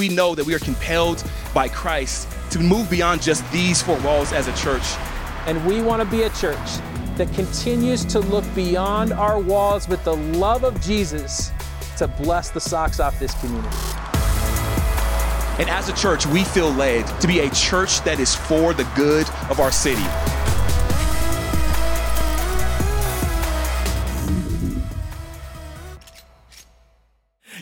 We know that we are compelled by Christ to move beyond just these four walls as a church. And we want to be a church that continues to look beyond our walls with the love of Jesus to bless the socks off this community. And as a church, we feel led to be a church that is for the good of our city.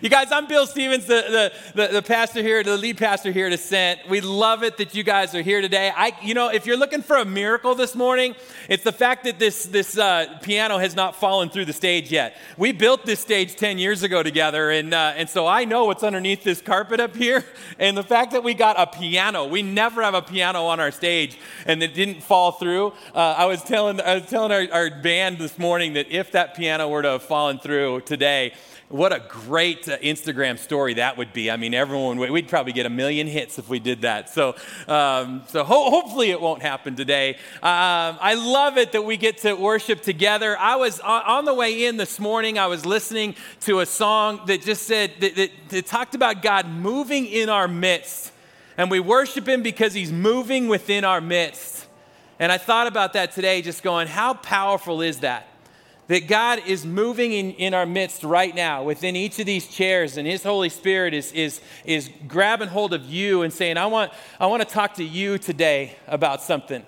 You guys, I'm Bill Stevens, the, the, the, pastor here, the lead pastor here at Ascent. We love it that you guys are here today. I, you know, if you're looking for a miracle this morning, it's the fact that this, this uh, piano has not fallen through the stage yet. We built this stage 10 years ago together, and, uh, and so I know what's underneath this carpet up here. And the fact that we got a piano, we never have a piano on our stage, and it didn't fall through. Uh, I was telling, I was telling our, our band this morning that if that piano were to have fallen through today, what a great uh, Instagram story that would be. I mean, everyone, we'd probably get a million hits if we did that. So, um, so ho- hopefully it won't happen today. Um, I love it that we get to worship together. I was on the way in this morning, I was listening to a song that just said, that, that, that talked about God moving in our midst. And we worship Him because He's moving within our midst. And I thought about that today, just going, how powerful is that? That God is moving in, in our midst right now within each of these chairs, and His Holy Spirit is, is, is grabbing hold of you and saying, I want, I want to talk to you today about something.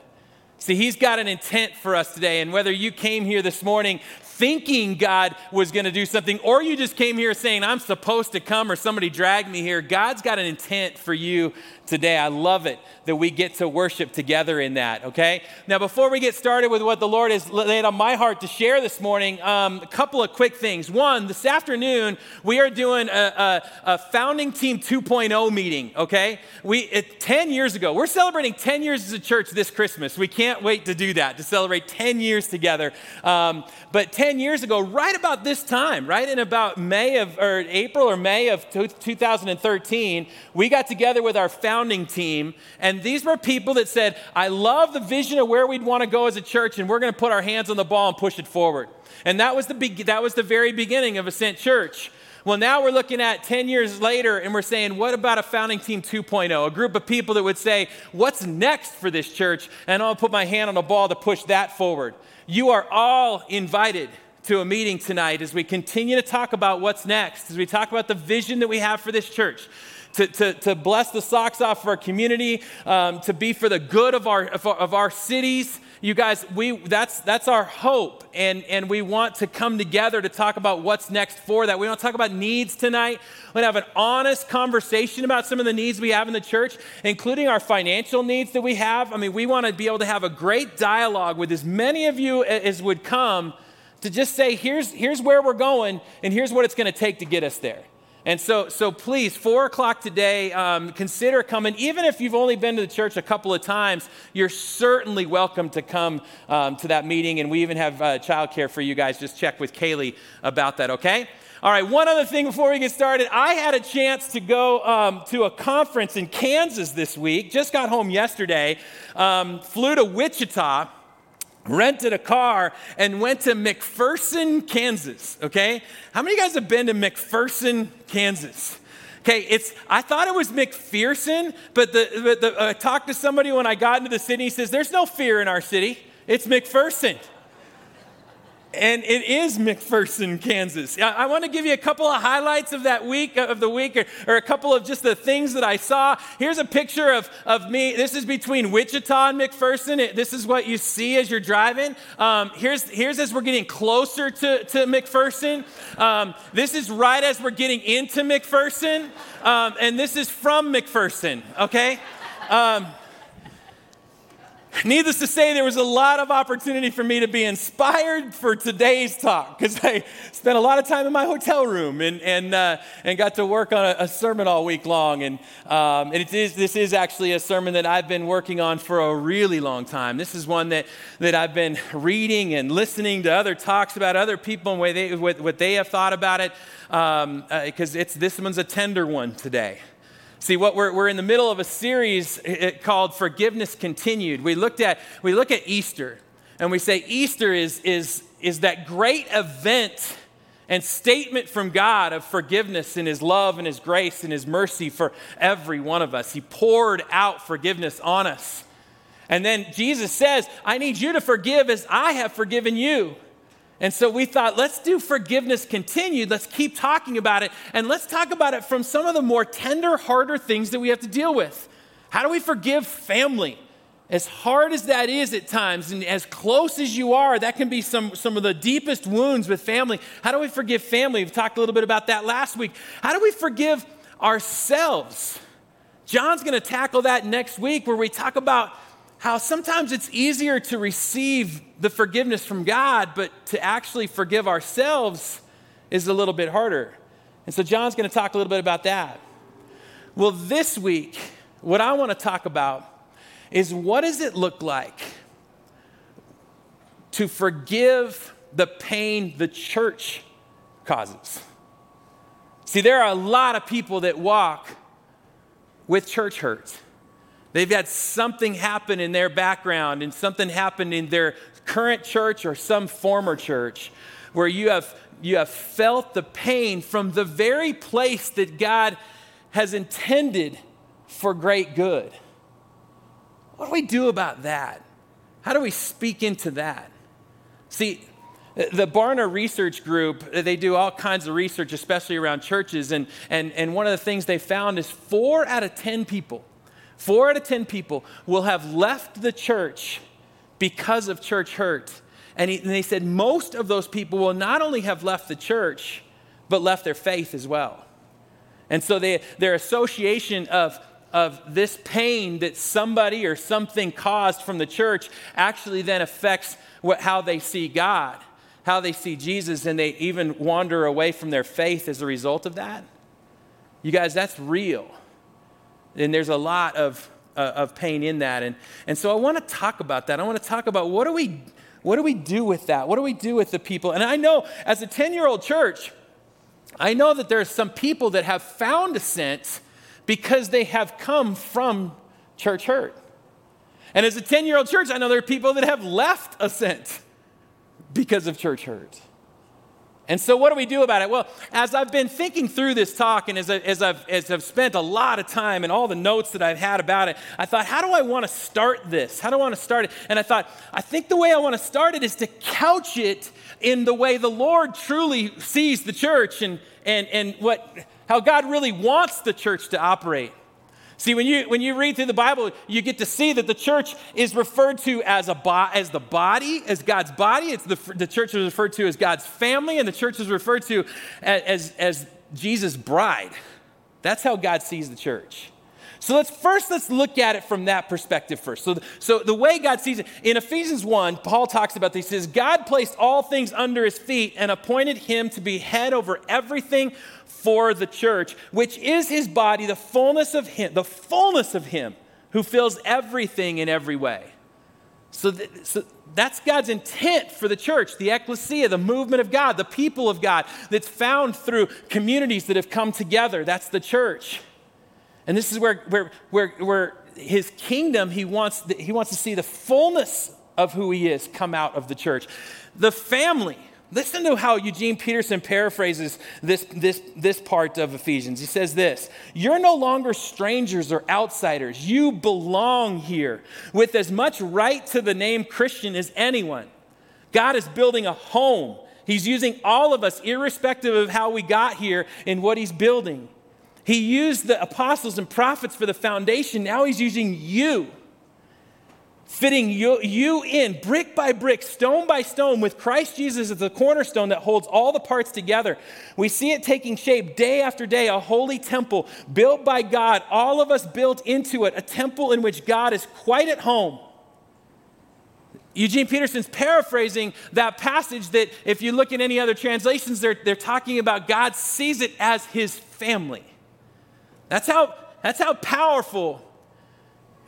See, He's got an intent for us today, and whether you came here this morning thinking God was going to do something, or you just came here saying, I'm supposed to come, or somebody dragged me here, God's got an intent for you today. I love it that we get to worship together in that, okay? Now, before we get started with what the Lord has laid on my heart to share this morning, um, a couple of quick things. One, this afternoon, we are doing a, a, a founding team 2.0 meeting, okay? We, it, 10 years ago, we're celebrating 10 years as a church this Christmas. We can't wait to do that, to celebrate 10 years together. Um, but 10 years ago, right about this time, right in about May of, or April or May of 2013, we got together with our founding founding team. And these were people that said, I love the vision of where we'd want to go as a church, and we're going to put our hands on the ball and push it forward. And that was the, be- that was the very beginning of Ascent Church. Well, now we're looking at 10 years later and we're saying, what about a founding team 2.0? A group of people that would say, what's next for this church? And I'll put my hand on the ball to push that forward. You are all invited to a meeting tonight as we continue to talk about what's next, as we talk about the vision that we have for this church to, to, to bless the socks off of our community, um, to be for the good of our, of our, of our cities. You guys, we, that's, that's our hope. And, and we want to come together to talk about what's next for that. We want to talk about needs tonight. We're going to have an honest conversation about some of the needs we have in the church, including our financial needs that we have. I mean, we want to be able to have a great dialogue with as many of you as would come to just say, here's, here's where we're going, and here's what it's going to take to get us there. And so, so please, four o'clock today, um, consider coming. Even if you've only been to the church a couple of times, you're certainly welcome to come um, to that meeting. And we even have uh, childcare for you guys. Just check with Kaylee about that, okay? All right, one other thing before we get started. I had a chance to go um, to a conference in Kansas this week. Just got home yesterday. Um, flew to Wichita rented a car and went to McPherson, Kansas. Okay? How many of you guys have been to McPherson, Kansas? Okay, it's I thought it was McPherson, but the, but the uh, I talked to somebody when I got into the city. He says, There's no fear in our city. It's McPherson and it is McPherson, Kansas. I, want to give you a couple of highlights of that week, of the week, or, or, a couple of just the things that I saw. Here's a picture of, of me. This is between Wichita and McPherson. It, this is what you see as you're driving. Um, here's, here's as we're getting closer to, to McPherson. Um, this is right as we're getting into McPherson. Um, and this is from McPherson, okay? Needless to say, there was a lot of opportunity for me to be inspired for today's talk because I spent a lot of time in my hotel room and, and, uh, and got to work on a, a sermon all week long. And, um, and it is, this is actually a sermon that I've been working on for a really long time. This is one that, that I've been reading and listening to other talks about other people and what they, what, what they have thought about it because um, uh, it's, this one's a tender one today. See, what we're, we're in the middle of a series called Forgiveness Continued. We looked at, we look at Easter, and we say Easter is, is, is that great event and statement from God of forgiveness and His love and His grace and His mercy for every one of us. He poured out forgiveness on us. And then Jesus says, I need you to forgive as I have forgiven you. And so we thought, let's do forgiveness continued. Let's keep talking about it. And let's talk about it from some of the more tender, harder things that we have to deal with. How do we forgive family? as hard as that is at times, and as close as you are, that can be some, some of the deepest wounds with family. How do we forgive family? We've talked a little bit about that last week. How do we forgive ourselves? John's going to tackle that next week, where we talk about how sometimes it's easier to receive the forgiveness from God, but to actually forgive ourselves is a little bit harder. And so, John's going to talk a little bit about that. Well, this week, what I want to talk about is what does it look like to forgive the pain the church causes? See, there are a lot of people that walk with church hurt. They've had something happen in their background and something happened in their current church or some former church where you have, you have felt the pain from the very place that God has intended for great good. What do we do about that? How do we speak into that? See, the Barna Research Group, they do all kinds of research, especially around churches. And, and, and one of the things they found is four out of 10 people, four out of 10 people will have left the church because of church hurt. And, he, and they said most of those people will not only have left the church, but left their faith as well. And so they, their association of of this pain that somebody or something caused from the church actually then affects what, how they see God, how they see Jesus, and they even wander away from their faith as a result of that. You guys, that's real. And there's a lot of, uh, of pain in that. And, and so I want to talk about that. I want to talk about what do, we, what do we do with that? What do we do with the people? And I know as a 10 year old church, I know that there are some people that have found Ascent because they have come from church hurt. And as a 10 year old church, I know there are people that have left Ascent because of church hurt. And so, what do we do about it? Well, as I've been thinking through this talk and as, I, as, I've, as I've spent a lot of time and all the notes that I've had about it, I thought, how do I want to start this? How do I want to start it? And I thought, I think the way I want to start it is to couch it in the way the Lord truly sees the church and, and, and what how God really wants the church to operate. See, when you, when you read through the Bible, you get to see that the church is referred to as, a bo- as the body, as God's body. It's the, the church is referred to as God's family, and the church is referred to as, as, as Jesus' bride. That's how God sees the church. So let's first let's look at it from that perspective first. So, so the way God sees it in Ephesians 1, Paul talks about this. He says, God placed all things under his feet and appointed him to be head over everything for the church, which is his body, the fullness of him, the fullness of him who fills everything in every way. So, th- so that's God's intent for the church, the ecclesia, the movement of God, the people of God that's found through communities that have come together. That's the church. And this is where, where, where, where his kingdom, he wants, he wants to see the fullness of who he is come out of the church. The family, Listen to how Eugene Peterson paraphrases this, this, this part of Ephesians. He says this You're no longer strangers or outsiders. You belong here with as much right to the name Christian as anyone. God is building a home. He's using all of us, irrespective of how we got here, in what He's building. He used the apostles and prophets for the foundation. Now He's using you fitting you, you in brick by brick, stone by stone, with Christ Jesus as the cornerstone that holds all the parts together. We see it taking shape day after day, a holy temple built by God, all of us built into it, a temple in which God is quite at home. Eugene Peterson's paraphrasing that passage that, if you look in any other translations, they're, they're talking about God sees it as his family. That's how, that's how powerful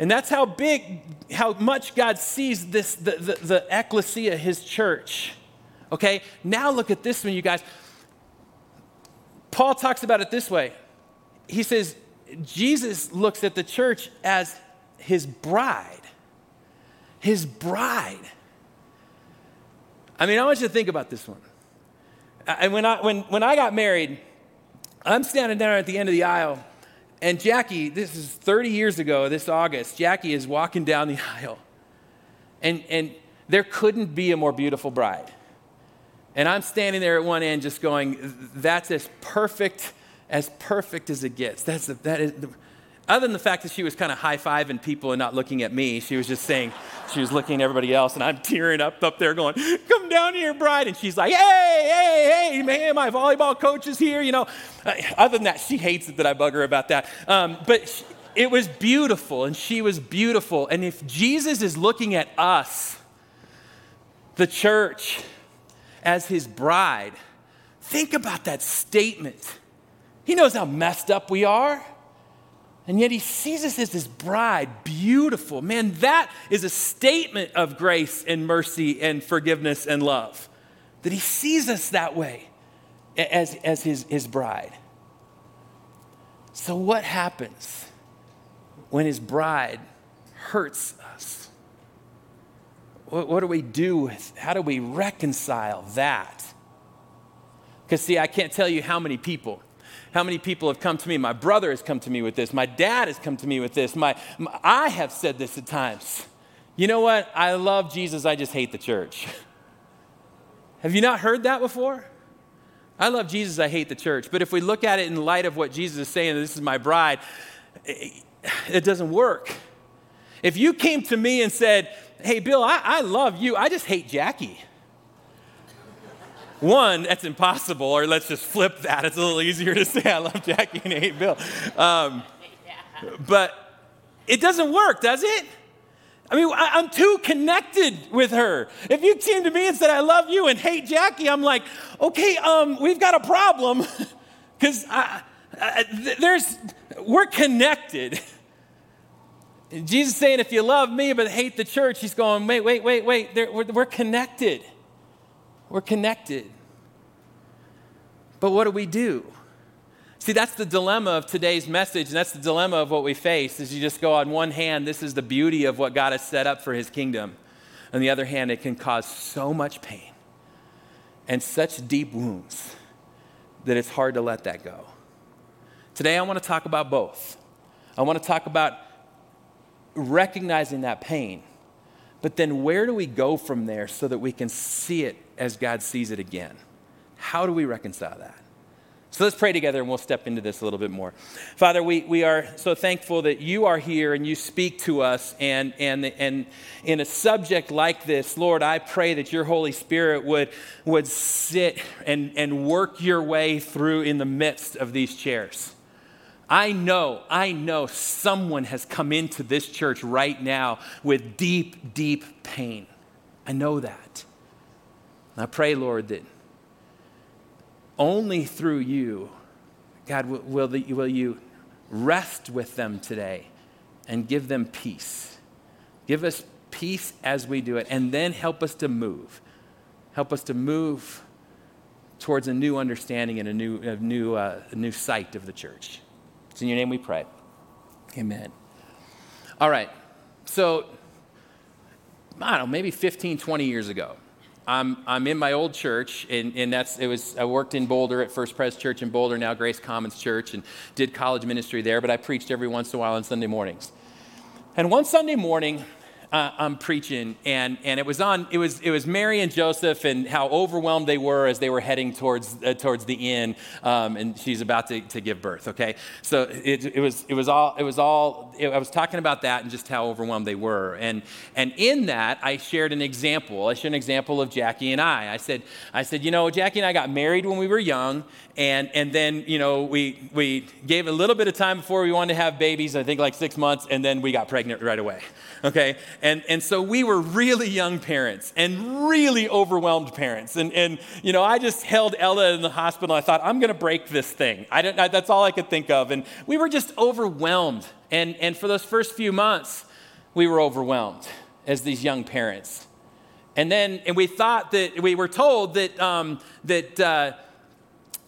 and that's how big, how much God sees this, the, the, the ecclesia, his church. Okay, now look at this one, you guys. Paul talks about it this way. He says, Jesus looks at the church as his bride. His bride. I mean, I want you to think about this one. And when I, when, when I got married, I'm standing there at the end of the aisle, and Jackie, this is 30 years ago, this August, Jackie is walking down the aisle. And, and there couldn't be a more beautiful bride. And I'm standing there at one end just going, that's as perfect, as perfect as it gets. That's the, that is the, other than the fact that she was kind of high fiving people and not looking at me, she was just saying, she was looking at everybody else, and I'm tearing up up there going, Come down here, bride. And she's like, Hey, hey, hey, man, my volleyball coach is here. You know, other than that, she hates it that I bug her about that. Um, but she, it was beautiful, and she was beautiful. And if Jesus is looking at us, the church, as his bride, think about that statement. He knows how messed up we are. And yet he sees us as his bride, beautiful. Man, that is a statement of grace and mercy and forgiveness and love. That he sees us that way as, as his, his bride. So, what happens when his bride hurts us? What, what do we do with, how do we reconcile that? Because, see, I can't tell you how many people how many people have come to me? My brother has come to me with this. My dad has come to me with this. My, my, I have said this at times. You know what? I love Jesus, I just hate the church. have you not heard that before? I love Jesus, I hate the church. But if we look at it in light of what Jesus is saying, this is my bride, it, it doesn't work. If you came to me and said, Hey, Bill, I, I love you, I just hate Jackie. One, that's impossible, or let's just flip that. It's a little easier to say I love Jackie and hate Bill. Um, but it doesn't work, does it? I mean, I, am too connected with her. If you came to me and said, I love you and hate Jackie, I'm like, okay, um, we've got a problem. Because there's, we're connected. And Jesus saying, if you love me but hate the church, he's going, wait, wait, wait, wait, we're, we're connected. We're connected. But what do we do? See, that's the dilemma of today's message, and that's the dilemma of what we face. Is you just go on one hand, this is the beauty of what God has set up for his kingdom. On the other hand, it can cause so much pain and such deep wounds that it's hard to let that go. Today, I want to talk about both. I want to talk about recognizing that pain, but then where do we go from there so that we can see it as God sees it again. How do we reconcile that? So let's pray together and we'll step into this a little bit more. Father, we, we are so thankful that you are here and you speak to us. And, and, and in a subject like this, Lord, I pray that your Holy Spirit would, would sit and, and work your way through in the midst of these chairs. I know, I know someone has come into this church right now with deep, deep pain. I know that. I pray, Lord, that only through you, God, will, will, the, will you rest with them today and give them peace. Give us peace as we do it, and then help us to move. Help us to move towards a new understanding and a new, a new, uh, a new sight of the church. It's in your name we pray. Amen. All right. So, I don't know, maybe 15, 20 years ago, I'm, I'm in my old church, and, and that's, it was, I worked in Boulder at First Pres Church in Boulder, now Grace Commons Church, and did college ministry there, but I preached every once in a while on Sunday mornings. And one Sunday morning, uh, I'm preaching, and, and it was on. It was it was Mary and Joseph, and how overwhelmed they were as they were heading towards uh, towards the inn, um, and she's about to, to give birth. Okay, so it, it was it was all it was all. It, I was talking about that and just how overwhelmed they were, and and in that I shared an example. I shared an example of Jackie and I. I said I said you know Jackie and I got married when we were young, and and then you know we we gave a little bit of time before we wanted to have babies. I think like six months, and then we got pregnant right away. Okay, and, and so we were really young parents and really overwhelmed parents. And, and, you know, I just held Ella in the hospital. I thought, I'm going to break this thing. I didn't, I, that's all I could think of. And we were just overwhelmed. And, and for those first few months, we were overwhelmed as these young parents. And then, and we thought that, we were told that, um, that, uh,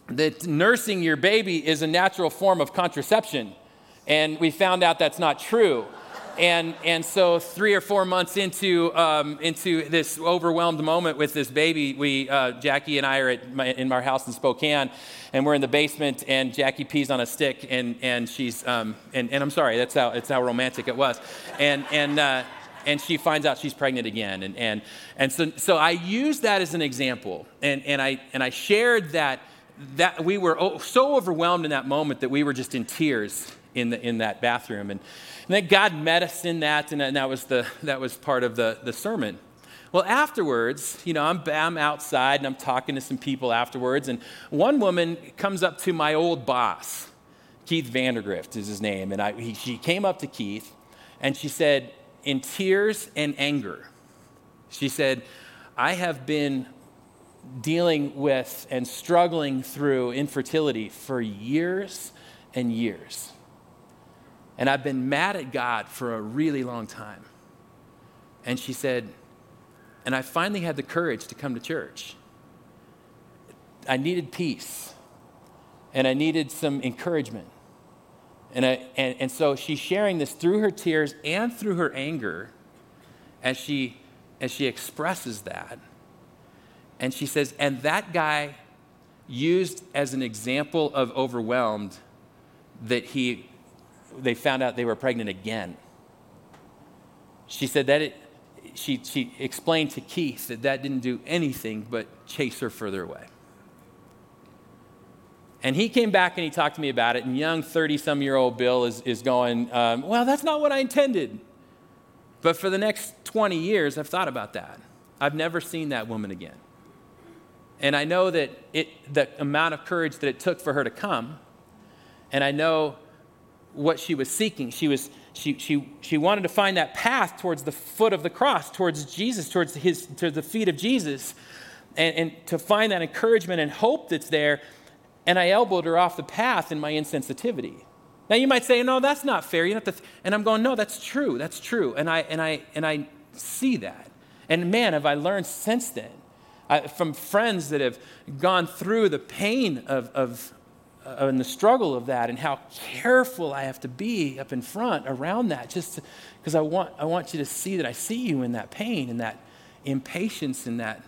that nursing your baby is a natural form of contraception. And we found out that's not true. And and so three or four months into um, into this overwhelmed moment with this baby, we uh, Jackie and I are at my, in our house in Spokane, and we're in the basement, and Jackie pees on a stick, and and she's um, and, and I'm sorry, that's how that's how romantic it was, and and. Uh, and she finds out she's pregnant again. And, and, and so, so I used that as an example. And, and, I, and I shared that, that we were so overwhelmed in that moment that we were just in tears in, the, in that bathroom. And, and then God met us in that, and that was, the, that was part of the, the sermon. Well, afterwards, you know, I'm, I'm outside and I'm talking to some people afterwards, and one woman comes up to my old boss. Keith Vandergrift is his name. And I, he, she came up to Keith and she said, in tears and anger, she said, I have been dealing with and struggling through infertility for years and years. And I've been mad at God for a really long time. And she said, and I finally had the courage to come to church. I needed peace and I needed some encouragement. And, I, and, and so she's sharing this through her tears and through her anger as she, as she expresses that. And she says, and that guy used as an example of overwhelmed that he they found out they were pregnant again. She said that it, she, she explained to Keith that that didn't do anything but chase her further away. And he came back and he talked to me about it, and young 30 some year old Bill is, is going, um, Well, that's not what I intended. But for the next 20 years, I've thought about that. I've never seen that woman again. And I know that it, the amount of courage that it took for her to come, and I know what she was seeking. She, was, she, she, she wanted to find that path towards the foot of the cross, towards Jesus, towards, his, to the feet of Jesus, and, and to find that encouragement and hope that's there. And I elbowed her off the path in my insensitivity. Now you might say, no, that's not fair. You have to th-. and I'm going, no, that's true. That's true. And I, and I, and I see that. And man, have I learned since then I, from friends that have gone through the pain of, of, uh, and the struggle of that and how careful I have to be up in front around that just because I want, I want you to see that I see you in that pain and that impatience and that,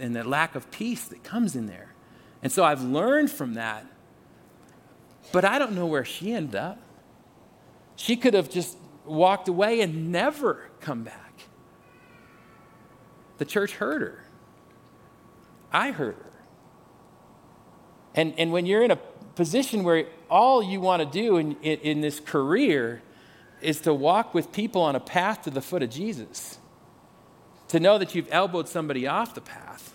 and that lack of peace that comes in there. And so I've learned from that, but I don't know where she ended up. She could have just walked away and never come back. The church heard her. I heard her. And, and when you're in a position where all you want to do in, in, in, this career is to walk with people on a path to the foot of Jesus. To know that you've elbowed somebody off the path.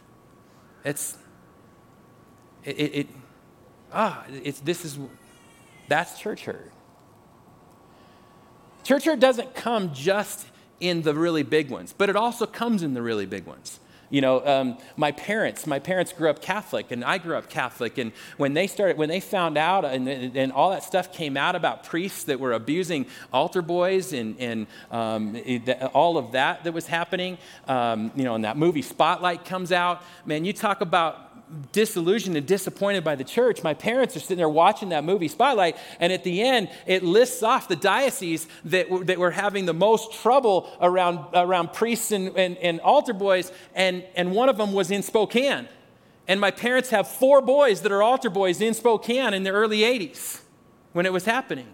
It's, it, it, it ah, it's, this is, that's church hurt. Church hurt doesn't come just in the really big ones, but it also comes in the really big ones. You know, um, my parents, my parents grew up Catholic, and I grew up Catholic. And when they started, when they found out, and, and all that stuff came out about priests that were abusing altar boys, and, and um, all of that that was happening, um, you know, and that movie Spotlight comes out, man, you talk about disillusioned and disappointed by the church. My parents are sitting there watching that movie Spotlight, and at the end, it lists off the dioceses that, were, that were having the most trouble around, around priests and, and, and altar boys, and, and one of them was in Spokane. And my parents have four boys that are altar boys in Spokane in the early 80s when it was happening.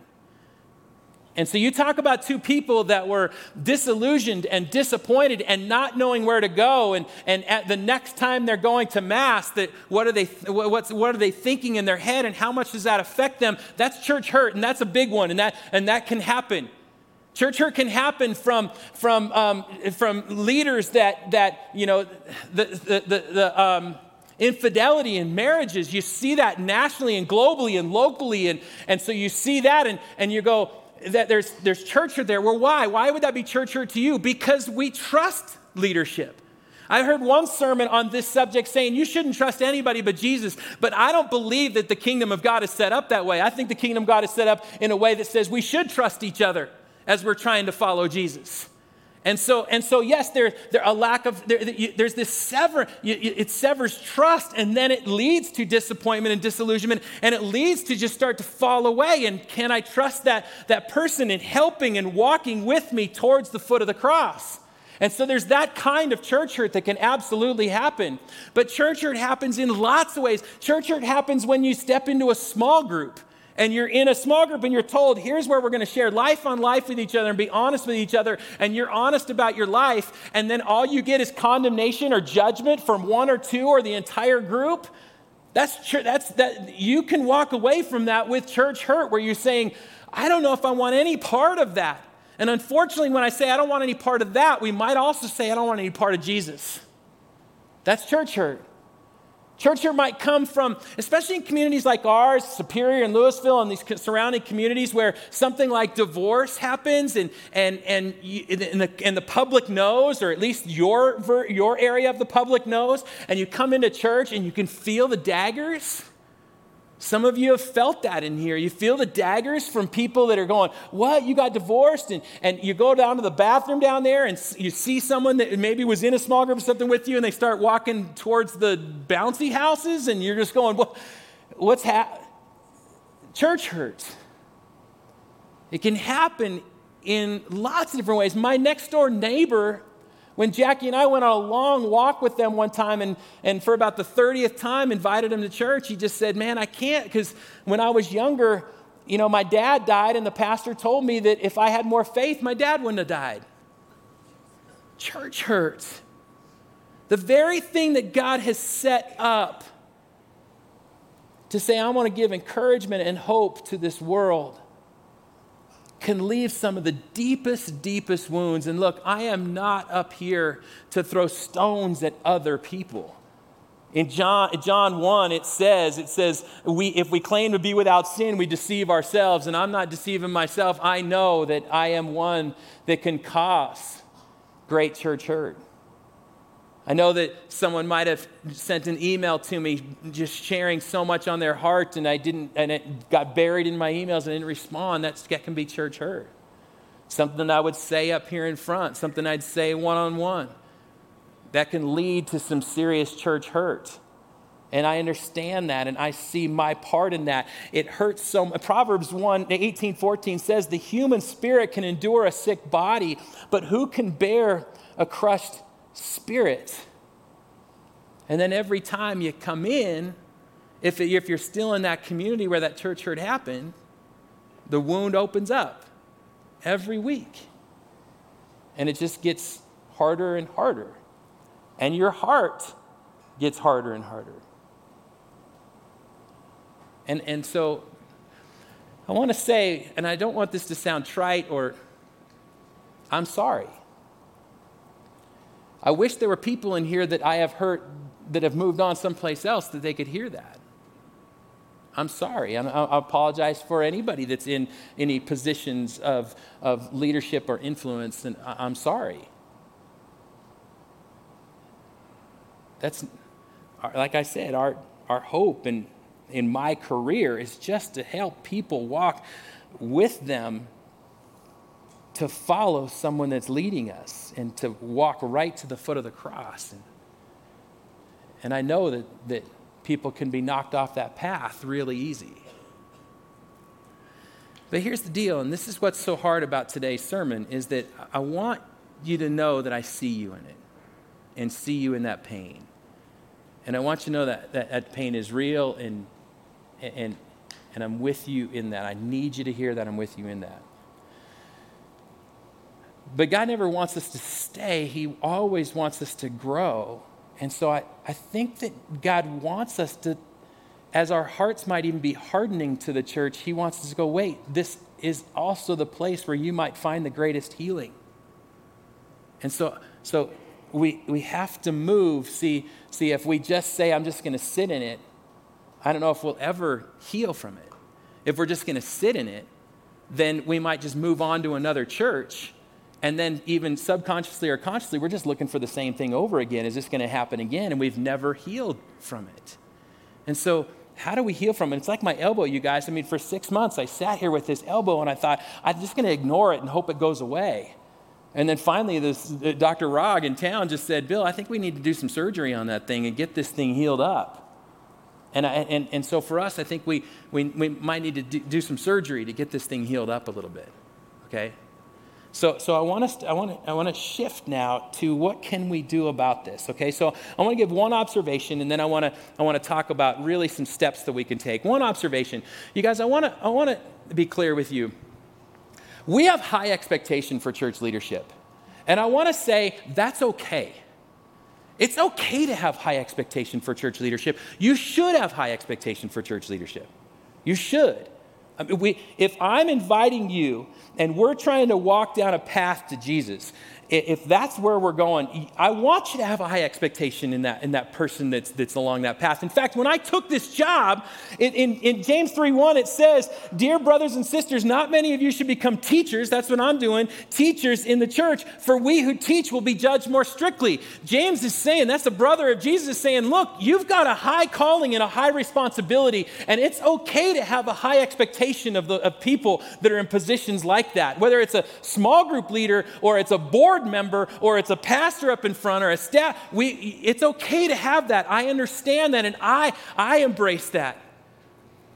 And so you talk about two people that were disillusioned and disappointed and not knowing where to go. And, and at the next time they're going to Mass, that what, are they, what's, what are they thinking in their head and how much does that affect them? That's church hurt, and that's a big one, and that, and that can happen. Church hurt can happen from, from, um, from leaders that, that, you know, the, the, the, the um, infidelity in marriages. You see that nationally and globally and locally. And, and so you see that and, and you go, that there's, there's church there. Well, why? Why would that be church to you? Because we trust leadership. I heard one sermon on this subject saying you shouldn't trust anybody but Jesus, but I don't believe that the kingdom of God is set up that way. I think the kingdom of God is set up in a way that says we should trust each other as we're trying to follow Jesus. And so, and so yes, there, there a lack of, there, there's this sever, it severs trust, and then it leads to disappointment and disillusionment, and it leads to just start to fall away. And can I trust that, that person in helping and walking with me towards the foot of the cross? And so there's that kind of church hurt that can absolutely happen. But church hurt happens in lots of ways. Church hurt happens when you step into a small group and you're in a small group and you're told, here's where we're going to share life on life with each other and be honest with each other, and you're honest about your life, and then all you get is condemnation or judgment from one or two or the entire group. That's, that's that you can walk away from that with church hurt where you're saying, I don't know if I want any part of that. And unfortunately, when I say I don't want any part of that, we might also say I don't want any part of Jesus. That's church hurt. Church here might come from, especially in communities like ours, Superior and Louisville, and these surrounding communities where something like divorce happens and, and, and, you, and, the, and the public knows, or at least your, your area of the public knows, and you come into church and you can feel the daggers. Some of you have felt that in here. You feel the daggers from people that are going, What? You got divorced? And, and you go down to the bathroom down there and you see someone that maybe was in a small group or something with you and they start walking towards the bouncy houses and you're just going, well, What's happening? Church hurts. It can happen in lots of different ways. My next door neighbor when Jackie and I went on a long walk with them one time, and, and for about the 30th time invited him to church, he just said, Man, I can't, because when I was younger, you know, my dad died, and the pastor told me that if I had more faith, my dad wouldn't have died. Church hurts. The very thing that God has set up to say, I want to give encouragement and hope to this world can leave some of the deepest, deepest wounds. And look, I am not up here to throw stones at other people. In John, John 1, it says, it says, we, if we claim to be without sin, we deceive ourselves. And I'm not deceiving myself. I know that I am one that can cause great church hurt. I know that someone might have sent an email to me just sharing so much on their heart, and I didn't, and it got buried in my emails and didn't respond. That's, that can be church hurt. Something that I would say up here in front, something I'd say one on one. That can lead to some serious church hurt. And I understand that, and I see my part in that. It hurts so much. Proverbs 1 18, 14 says, The human spirit can endure a sick body, but who can bear a crushed spirit. And then every time you come in, if, if you're still in that community where that church hurt happened, the wound opens up every week. And it just gets harder and harder. And your heart gets harder and harder. And, and so I want to say, and I don't want this to sound trite or I'm sorry. I wish there were people in here that I have hurt that have moved on someplace else that they could hear that. I'm sorry. I, I apologize for anybody that's in any positions of, of leadership or influence, and I'm sorry. That's, like I said, our, our hope and in my career is just to help people walk with them to follow someone that's leading us and to walk right to the foot of the cross. And, and I know that, that people can be knocked off that path really easy. But here's the deal, and this is what's so hard about today's sermon, is that I want you to know that I see you in it and see you in that pain. And I want you to know that that, that pain is real and, and, and I'm with you in that. I need you to hear that I'm with you in that. But God never wants us to stay, He always wants us to grow. And so I, I think that God wants us to, as our hearts might even be hardening to the church, He wants us to go, wait, this is also the place where you might find the greatest healing. And so, so we, we have to move. See, see, if we just say, I'm just going to sit in it, I don't know if we'll ever heal from it. If we're just going to sit in it, then we might just move on to another church and then, even subconsciously or consciously, we're just looking for the same thing over again. Is this going to happen again? And we've never healed from it. And so, how do we heal from it? It's like my elbow, you guys. I mean, for six months, I sat here with this elbow and I thought, I'm just going to ignore it and hope it goes away. And then finally, this uh, Dr. Rog in town just said, Bill, I think we need to do some surgery on that thing and get this thing healed up. And, I, and, and so for us, I think we, we, we might need to do, do some surgery to get this thing healed up a little bit. Okay? So, so I want to, I want to, I want to shift now to what can we do about this? Okay, so I want to give one observation, and then I want to, I want to talk about really some steps that we can take. One observation, you guys, I want to, I want to be clear with you. We have high expectation for church leadership, and I want to say that's okay. It's okay to have high expectation for church leadership. You should have high expectation for church leadership. You should. I mean, we, if I'm inviting you and we're trying to walk down a path to Jesus, if that's where we're going, I want you to have a high expectation in that, in that person that's, that's along that path. In fact, when I took this job, in, in, in James 3.1, it says, Dear brothers and sisters, not many of you should become teachers. That's what I'm doing, teachers in the church, for we who teach will be judged more strictly. James is saying, that's the brother of Jesus saying, look, you've got a high calling and a high responsibility, and it's okay to have a high expectation of, the, of people that are in positions like that, whether it's a small group leader or it's a board board member or it's a pastor up in front or a staff. We, it's okay to have that. I understand that and I, I embrace that.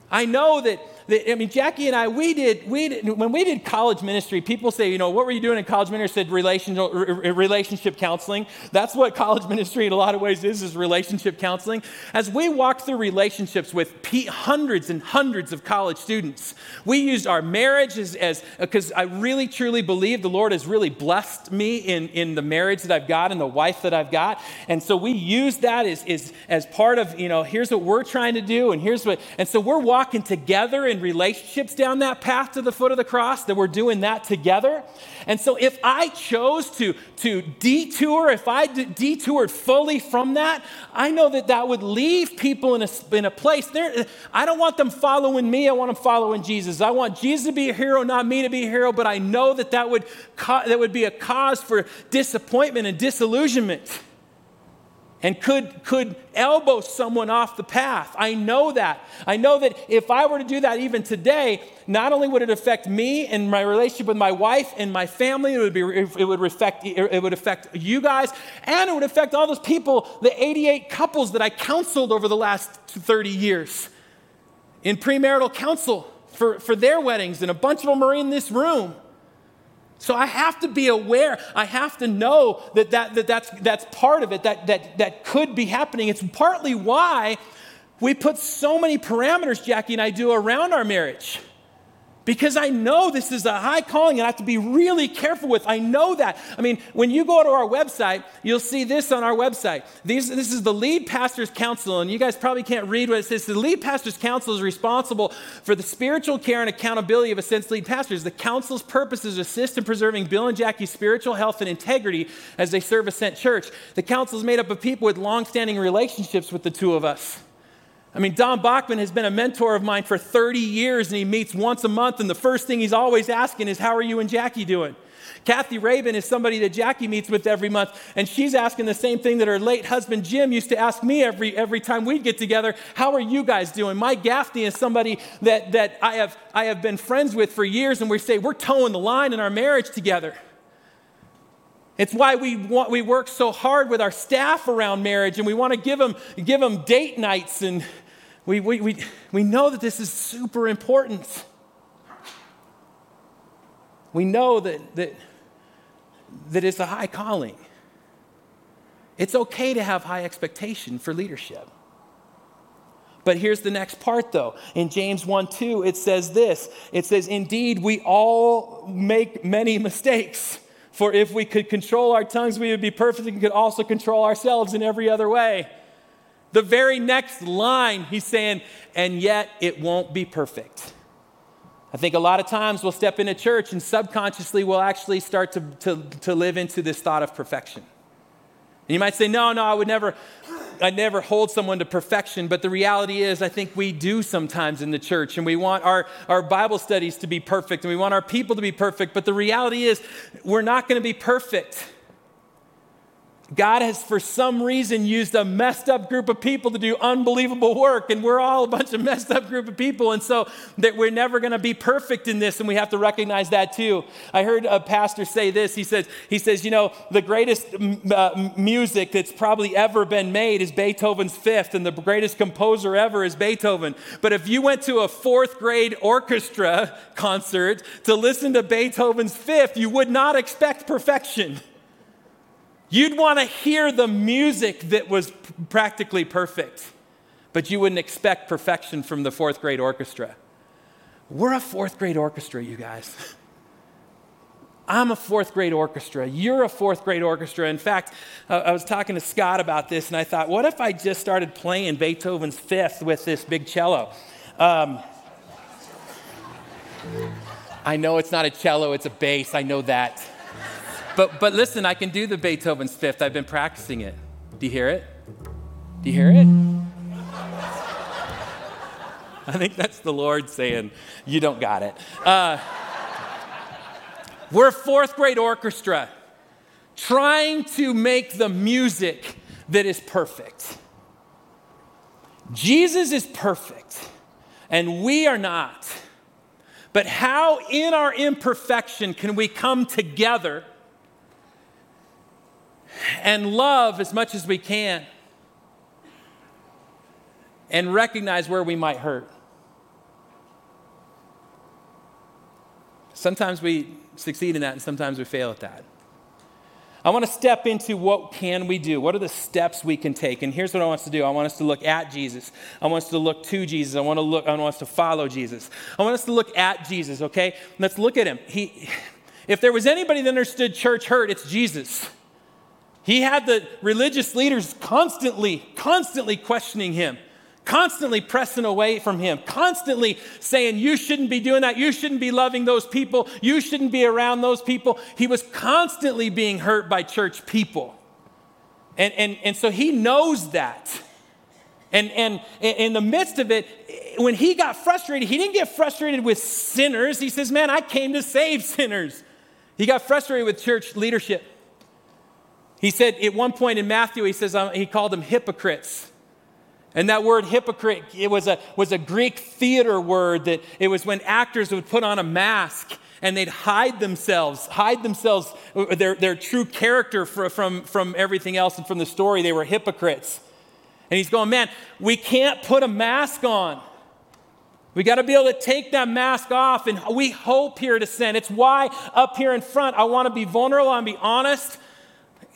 I know that I mean, Jackie and I, we did, we did, when we did college ministry, people say, you know, what were you doing in college ministry? Said relationship, uh, relationship counseling. That's what college ministry in a lot of ways is, is relationship counseling. As we walked through relationships with hundreds and hundreds of college students, we used our marriage as, because uh, I really truly believe the Lord has really blessed me in, in the marriage that I've got and the wife that I've got. And so we use that as, as, as part of, you know, here's what we're trying to do and here's what, and so we're walking together in relationships down that path to the foot of the cross, that we're doing that together. And so if I chose to, to detour, if I d- detoured fully from that, I know that that would leave people in a, in a place. There, I don't want them following me, I want them following Jesus. I want Jesus to be a hero, not me to be a hero, but I know that that would, that would be a cause for disappointment and disillusionment and could, could elbow someone off the path. I know that. I know that if I were to do that even today, not only would it affect me and my relationship with my wife and my family, it would, be, it would, affect, it would affect you guys, and it would affect all those people, the 88 couples that I counseled over the last 30 years in premarital counsel for, for their weddings, and a bunch of them are in this room. So I have to be aware. I have to know that, that, that that's, that's part of it, that, that, that could be happening. It's partly why we put so many parameters, Jackie and I do, around our marriage because I know this is a high calling and I have to be really careful with. I know that. I mean, when you go to our website, you'll see this on our website. These, this is the lead pastor's council, and you guys probably can't read what it says. The lead pastor's council is responsible for the spiritual care and accountability of Ascent's lead pastors. The council's purpose is to assist in preserving Bill and Jackie's spiritual health and integrity as they serve Ascent Church. The council is made up of people with long-standing relationships with the two of us. I mean, Don Bachman has been a mentor of mine for 30 years, and he meets once a month, and the first thing he's always asking is, How are you and Jackie doing? Kathy Rabin is somebody that Jackie meets with every month, and she's asking the same thing that her late husband Jim used to ask me every, every time we'd get together How are you guys doing? Mike Gaffney is somebody that, that I, have, I have been friends with for years, and we say, We're toeing the line in our marriage together. It's why we, want, we work so hard with our staff around marriage and we want to give them, give them date nights and we, we, we, we know that this is super important. We know that, that, that it's a high calling. It's okay to have high expectation for leadership. But here's the next part though. In James 1 2, it says this it says, Indeed, we all make many mistakes. For if we could control our tongues, we would be perfect and could also control ourselves in every other way. The very next line, he's saying, and yet it won't be perfect. I think a lot of times we'll step into church and subconsciously we'll actually start to, to, to live into this thought of perfection. And you might say, no, no, I would never, I'd never hold someone to perfection. But the reality is, I think we do sometimes in the church. And we want our, our Bible studies to be perfect and we want our people to be perfect. But the reality is, we're not going to be perfect. God has, for some reason, used a messed up group of people to do unbelievable work, and we're all a bunch of messed up group of people, and so that we're never going to be perfect in this, and we have to recognize that too. I heard a pastor say this. He says, he says, you know, the greatest uh, music that's probably ever been made is Beethoven's Fifth, and the greatest composer ever is Beethoven. But if you went to a fourth grade orchestra concert to listen to Beethoven's Fifth, you would not expect perfection. You'd want to hear the music that was practically perfect, but you wouldn't expect perfection from the fourth grade orchestra. We're a fourth grade orchestra, you guys. I'm a fourth grade orchestra. You're a fourth grade orchestra. In fact, uh, I was talking to Scott about this, and I thought, what if I just started playing Beethoven's Fifth with this big cello? Um, I know it's not a cello, it's a bass. I know that. But, but listen, I can do the Beethoven's Fifth. I've been practicing it. Do you hear it? Do you hear it? I think that's the Lord saying, You don't got it. Uh, we're a fourth grade orchestra trying to make the music that is perfect. Jesus is perfect, and we are not. But how, in our imperfection, can we come together and love as much as we can and recognize where we might hurt. Sometimes we succeed in that and sometimes we fail at that. I want to step into what can we do? What are the steps we can take? And here's what I want us to do. I want us to look at Jesus. I want us to look to Jesus. I want to look I want us to follow Jesus. I want us to look at Jesus, okay? Let's look at him. He if there was anybody that understood church hurt, it's Jesus. He had the religious leaders constantly, constantly questioning him, constantly pressing away from him, constantly saying, You shouldn't be doing that. You shouldn't be loving those people. You shouldn't be around those people. He was constantly being hurt by church people. And, and, and so he knows that. And, and in the midst of it, when he got frustrated, he didn't get frustrated with sinners. He says, Man, I came to save sinners. He got frustrated with church leadership. He said at one point in Matthew, he says um, he called them hypocrites. And that word hypocrite, it was a, was a Greek theater word that it was when actors would put on a mask and they'd hide themselves, hide themselves, uh, their, their true character for, from, from everything else and from the story. They were hypocrites. And he's going, man, we can't put a mask on. We got to be able to take that mask off, and we hope here at Ascent. It's why up here in front, I want to be vulnerable, to be honest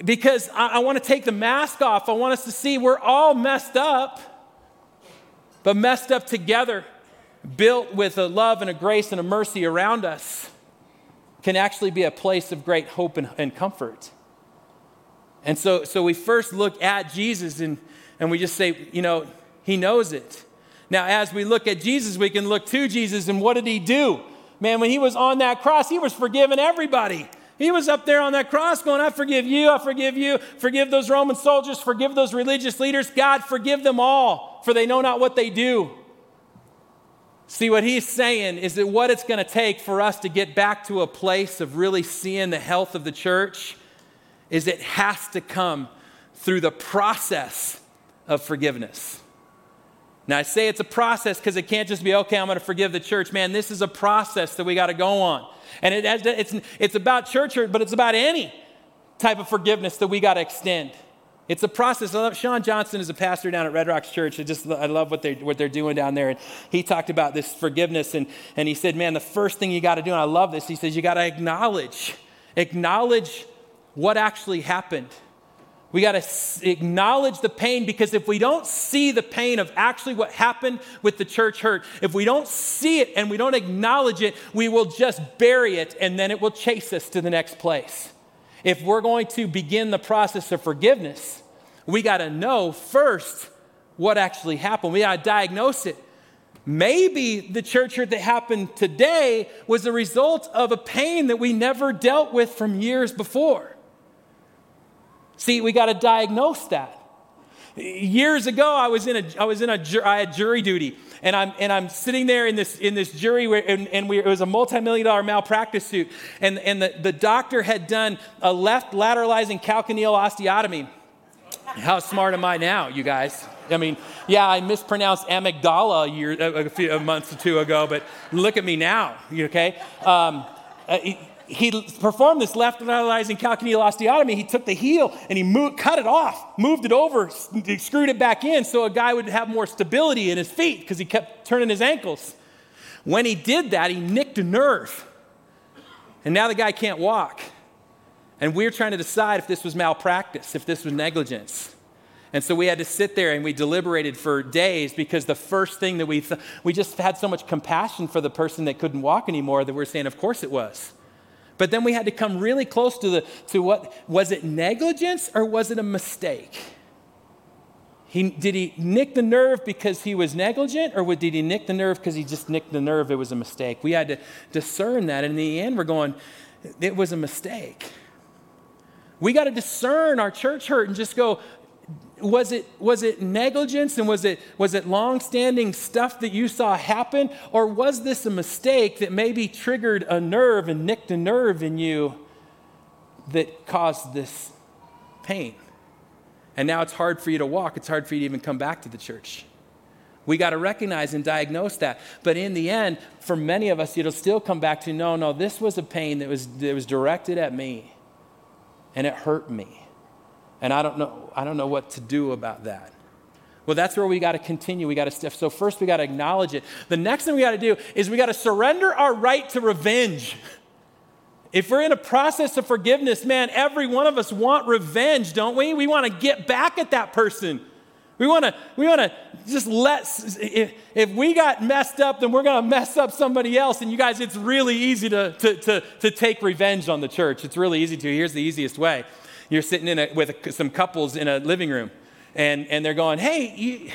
because I, I want to take the mask off. I want us to see we're all messed up, but messed up together, built with a love and a grace and a mercy around us, can actually be a place of great hope and, and comfort. And so, so we first look at Jesus and, and we just say, you know, he knows it. Now, as we look at Jesus, we can look to Jesus and what did he do? Man, when he was on that cross, he was forgiving everybody. He was up there on that cross going, I forgive you, I forgive you, forgive those Roman soldiers, forgive those religious leaders. God, forgive them all, for they know not what they do. See, what he's saying is that what it's going to take for us to get back to a place of really seeing the health of the church is it has to come through the process of forgiveness. Now, I say it's a process because it can't just be, okay, I'm going to forgive the church. Man, this is a process that we got to go on. And it, it's, it's about church hurt, but it's about any type of forgiveness that we got to extend. It's a process. Love, Sean Johnson is a pastor down at Red Rocks Church. I just I love what they're, what they're doing down there. And he talked about this forgiveness. And, and he said, man, the first thing you got to do, and I love this, he says, you got to acknowledge, acknowledge what actually happened. We got to acknowledge the pain because if we don't see the pain of actually what happened with the church hurt, if we don't see it and we don't acknowledge it, we will just bury it and then it will chase us to the next place. If we're going to begin the process of forgiveness, we got to know first what actually happened. We got to diagnose it. Maybe the church hurt that happened today was a result of a pain that we never dealt with from years before. See, we got to diagnose that. years ago, I was in a, I was in a, I had jury duty, and I'm, and I'm sitting there in this, in this jury, where, and, and we, it was a multi-million dollar malpractice suit, and, and the, the doctor had done a left lateralizing calcaneal osteotomy. How smart am I now, you guys? I mean, yeah, I mispronounced amygdala a year, a, few a month or two ago, but look at me now, okay? Um, uh, he, performed this left lateralizing calcaneal osteotomy. He took the heel and he moved, cut it off, moved it over, screwed it back in so a guy would have more stability in his feet because he kept turning his ankles. When he did that, he nicked a nerve. And now the guy can't walk. And we we're trying to decide if this was malpractice, if this was negligence. And so we had to sit there and we deliberated for days because the first thing that we, th- we just had so much compassion for the person that couldn't walk anymore that we're saying, of course it was. But then we had to come really close to, the, to what was it negligence or was it a mistake? He, did he nick the nerve because he was negligent, or did he nick the nerve because he just nicked the nerve? It was a mistake. We had to discern that. In the end, we're going, it was a mistake. We got to discern our church hurt and just go, was it, was it negligence and was it, was it long-standing stuff that you saw happen? Or was this a mistake that maybe triggered a nerve and nicked a nerve in you that caused this pain? And now it's hard for you to walk. It's hard for you to even come back to the church. We got to recognize and diagnose that. But in the end, for many of us, it'll still come back to no, no, this was a pain that was, that was directed at me and it hurt me and I don't know, I don't know what to do about that. Well, that's where we got to continue. We got to step. So first, we got to acknowledge it. The next thing we got to do is we got to surrender our right to revenge. If we're in a process of forgiveness, man, every one of us want revenge, don't we? We want to get back at that person. We want to we want to just let if, if we got messed up, then we're going to mess up somebody else. And you guys, it's really easy to, to, to, to take revenge on the church. It's really easy to. Here's the easiest way. You're sitting in a, with some couples in a living room, and, and they're going, Hey, you,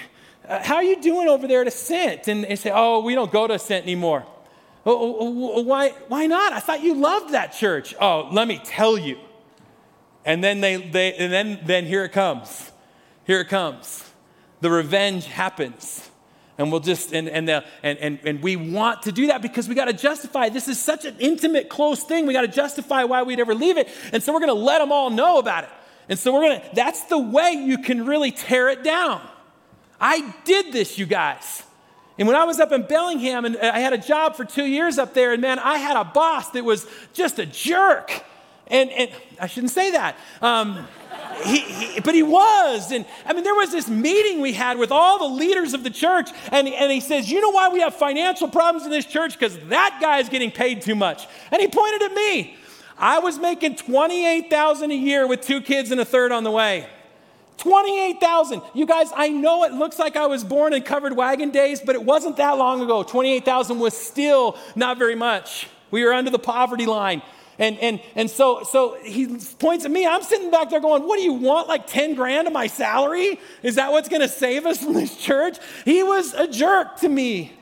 uh, how are you doing over there at Ascent? And they say, Oh, we don't go to Ascent anymore. Oh, oh, oh, oh, why, why not? I thought you loved that church. Oh, let me tell you. And then, they, they, and then, then here it comes. Here it comes. The revenge happens and we'll just and and, the, and and and we want to do that because we got to justify this is such an intimate close thing we got to justify why we'd ever leave it. And so we're going to let them all know about it. And so we're going to that's the way you can really tear it down. I did this you guys. And when I was up in Bellingham and uh, I had a job for two years up there, and man, I had a boss that was just a jerk. And, and I shouldn't say that. Um, he, he, but he was. And I mean, there was this meeting we had with all the leaders of the church, and, and he says, You know why we have financial problems in this church? Because that guy is getting paid too much. And he pointed at me. I was making 28000 a year with two kids and a third on the way. 28,000. You guys, I know it looks like I was born in covered wagon days, but it wasn't that long ago. 28,000 was still not very much. We were under the poverty line. And, and, and so, so he points at me. I'm sitting back there going, What do you want? Like 10 grand of my salary? Is that what's going to save us from this church? He was a jerk to me.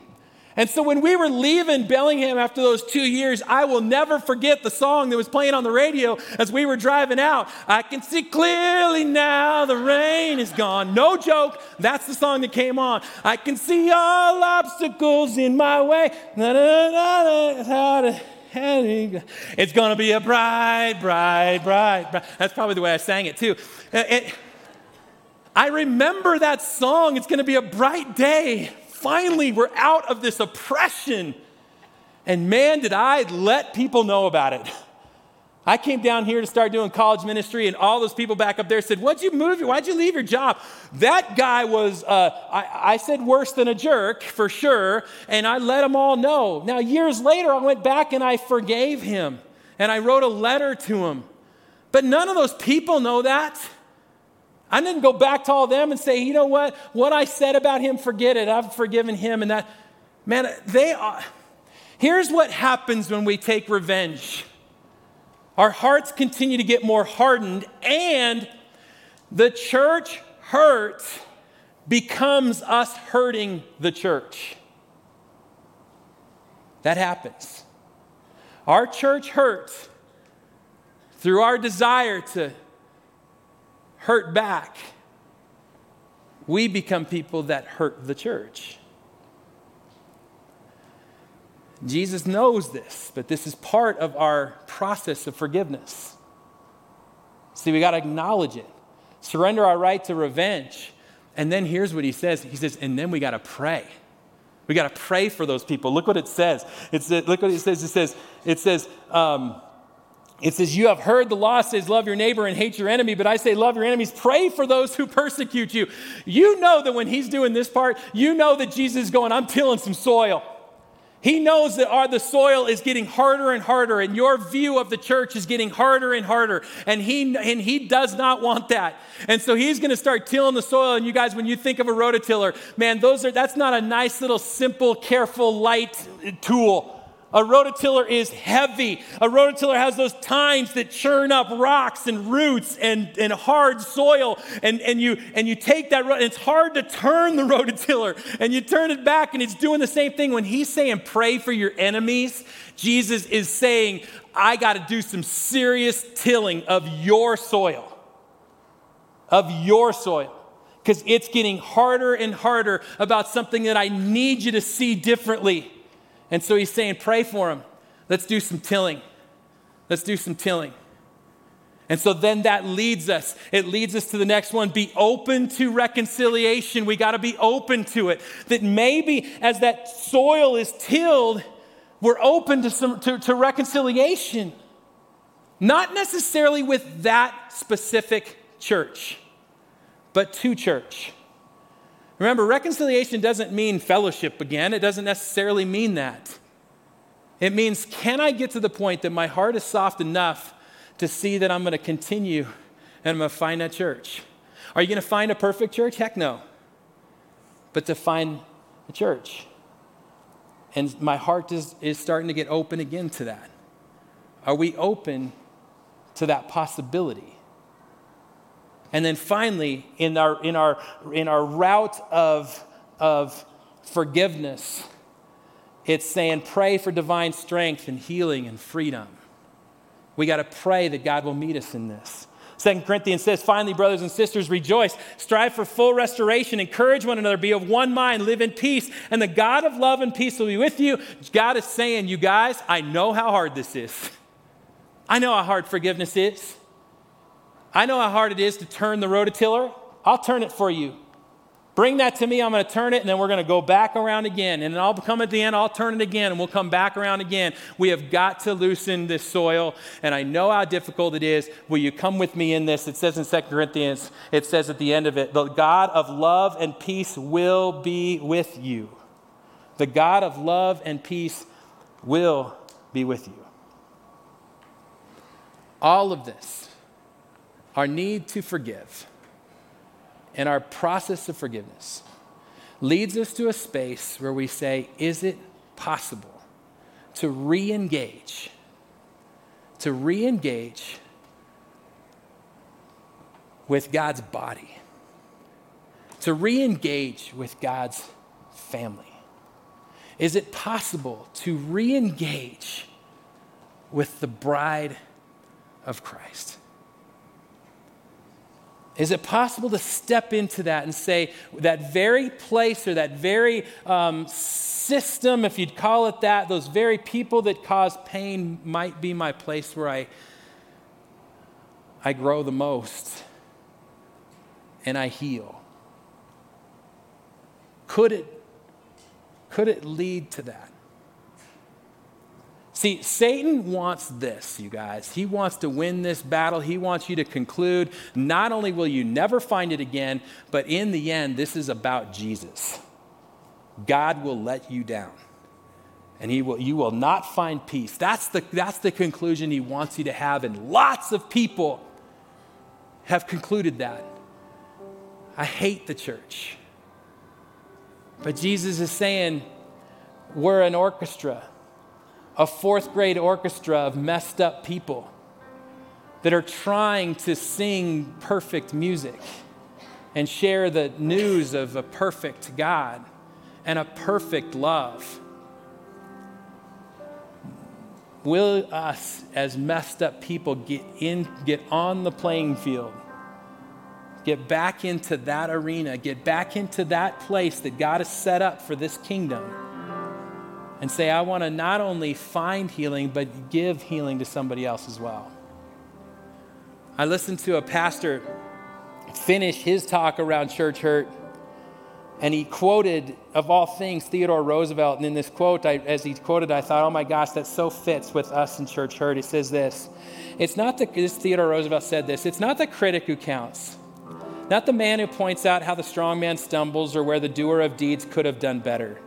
And so when we were leaving Bellingham after those two years, I will never forget the song that was playing on the radio as we were driving out. I can see clearly now the rain is gone. No joke, that's the song that came on. I can see all obstacles in my way. It's going to be a bright, bright, bright. That's probably the way I sang it too. Uh, it, I remember that song. It's going to be a bright day. Finally, we're out of this oppression. And man, did I let people know about it. I came down here to start doing college ministry, and all those people back up there said, What'd you move? Why'd you leave your job? That guy was, uh, I, I, said, worse than a jerk for sure, and I let them all know. Now, years later, I went back and I forgave him, and I wrote a letter to him. But none of those people know that. I didn't go back to all them and say, You know what? What I said about him, forget it. I've forgiven him, and that. Man, they are. Here's what happens when we take revenge our hearts continue to get more hardened, and the church hurt becomes us hurting the church. That happens. Our church hurts through our desire to hurt back. we become people that hurt the church. Jesus knows this, but this is part of our process of forgiveness. See, we got to acknowledge it, surrender our right to revenge. And then here's what he says He says, and then we got to pray. We got to pray for those people. Look what it says. It's, look what it says. It says, it says, um, it says, You have heard the law says, Love your neighbor and hate your enemy, but I say, Love your enemies, pray for those who persecute you. You know that when he's doing this part, you know that Jesus is going, I'm tilling some soil. He knows that our, the soil is getting harder and harder, and your view of the church is getting harder and harder. And he, and he does not want that. And so he's going to start tilling the soil. And you guys, when you think of a rototiller, man, those are, that's not a nice little simple, careful, light tool. A rototiller is heavy. A rototiller has those tines that churn up rocks and roots and, and hard soil. And, and, you, and you take that, and it's hard to turn the rototiller. And you turn it back, and it's doing the same thing. When he's saying, pray for your enemies, Jesus is saying, I got to do some serious tilling of your soil. Of your soil because it's getting harder and harder about something that I need you to see differently. And so he's saying, pray for him. Let's do some tilling. Let's do some tilling. And so then that leads us. It leads us to the next one be open to reconciliation. We got to be open to it. That maybe as that soil is tilled, we're open to, some, to, to reconciliation. Not necessarily with that specific church, but to church. Remember, reconciliation doesn't mean fellowship again. It doesn't necessarily mean that. It means, can I get to the point that my heart is soft enough to see that I'm going to continue and I'm going to find that church? Are you going to find a perfect church? Heck no. But to find a church. And my heart is, is starting to get open again to that. Are we open to that possibility? And then finally, in our, in our, in our route of, of forgiveness, it's saying pray for divine strength and healing and freedom. We got to pray that God will meet us in this. Second Corinthians says, finally, brothers and sisters, rejoice, strive for full restoration, encourage one another, be of one mind, live in peace, and the God of love and peace will be with you. God is saying, you guys, I know how hard this is. I know how hard forgiveness is. I know how hard it is to turn the rototiller. I'll turn it for you. Bring that to me. I'm going to turn it, and then we're going to go back around again. And then I'll come at the end, I'll turn it again, and we'll come back around again. We have got to loosen this soil, and I know how difficult it is. Will you come with me in this? It says in 2 Corinthians, it says at the end of it, the God of love and peace will be with you. The God of love and peace will be with you. All of this our need to forgive and our process of forgiveness leads us to a space where we say, Is it possible to re engage? To re engage with God's body, to re engage with God's family? Is it possible to re engage with the bride of Christ? Is it possible to step into that and say, that very place or that very um, system, if you'd call it that, those very people that cause pain might be my place where I, I grow the most and I heal? Could it, could it lead to that? See, Satan wants this, you guys. He wants to win this battle. He wants you to conclude not only will you never find it again, but in the end, this is about Jesus. God will let you down. And he will, you will not find peace. That's the, that's the conclusion he wants you to have. And lots of people have concluded that. I hate the church. But Jesus is saying, we're an orchestra a fourth grade orchestra of messed up people that are trying to sing perfect music and share the news of a perfect God and a perfect love. Will us as messed up people get in get on the playing field? Get back into that arena. Get back into that place that God has set up for this kingdom. And say, I want to not only find healing, but give healing to somebody else as well. I listened to a pastor finish his talk around church hurt and he quoted, of all things, Theodore Roosevelt. And in this quote, I, as he quoted, I thought, oh my gosh, that so fits with us in church hurt. He says this It's not the, this Theodore Roosevelt said this, it's not the critic who counts, not the man who points out how the strong man stumbles or where the doer of deeds could have done better.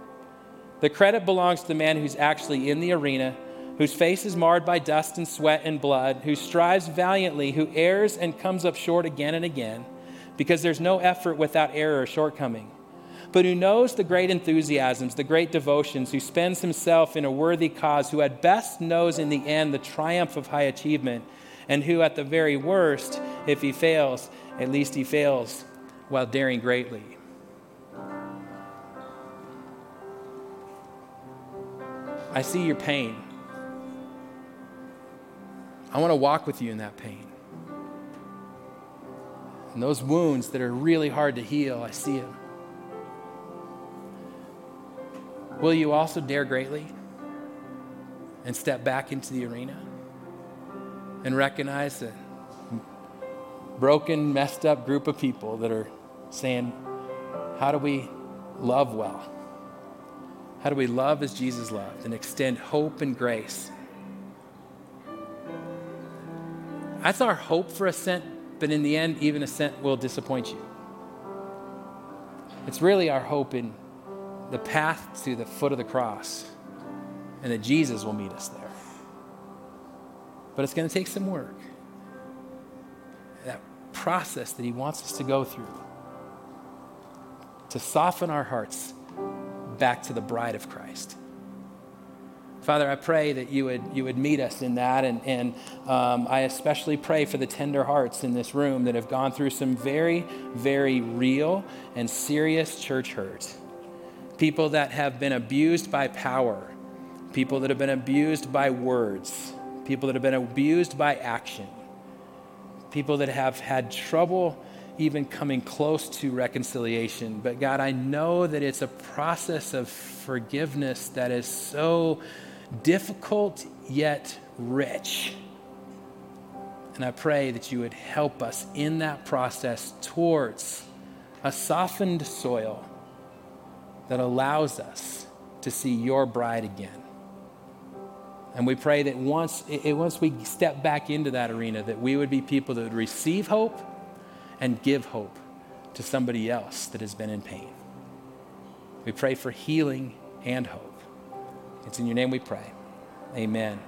The credit belongs to the man who's actually in the arena, whose face is marred by dust and sweat and blood, who strives valiantly, who errs and comes up short again and again, because there's no effort without error or shortcoming but who knows the great enthusiasms, the great devotions, who spends himself in a worthy cause, who at best knows in the end the triumph of high achievement, and who at the very worst, if he fails, at least he fails while daring greatly. I see your pain. I want to walk with you in that pain. And those wounds that are really hard to heal, I see them. Will you also dare greatly and step back into the arena and recognize that broken, messed up group of people that are saying, How do we love well? How do we love as Jesus loved and extend hope and grace? That's our hope for Ascent, but in the end, even Ascent will disappoint you. It's really our hope in the path to the foot of the cross and that Jesus will meet us there. But it's going to take some work. That process that He wants us to go through to soften our hearts back to the bride of Christ. Father, I pray that you would, you would meet us in that. And, and um, I especially pray for the tender hearts in this room that have gone through some very, very real and serious church hurt people that have been abused by power, people that have been abused by words, people that have been abused by action, people that have had trouble even coming close to reconciliation. But God, I know that it's a process of forgiveness that is so difficult yet rich. And I pray that you would help us in that process towards a softened soil that allows us to see your bride again. And we pray that once, once we step back into that arena, that we would be people that would receive hope and give hope to somebody else that has been in pain. We pray for healing and hope. It's in your name we pray. Amen.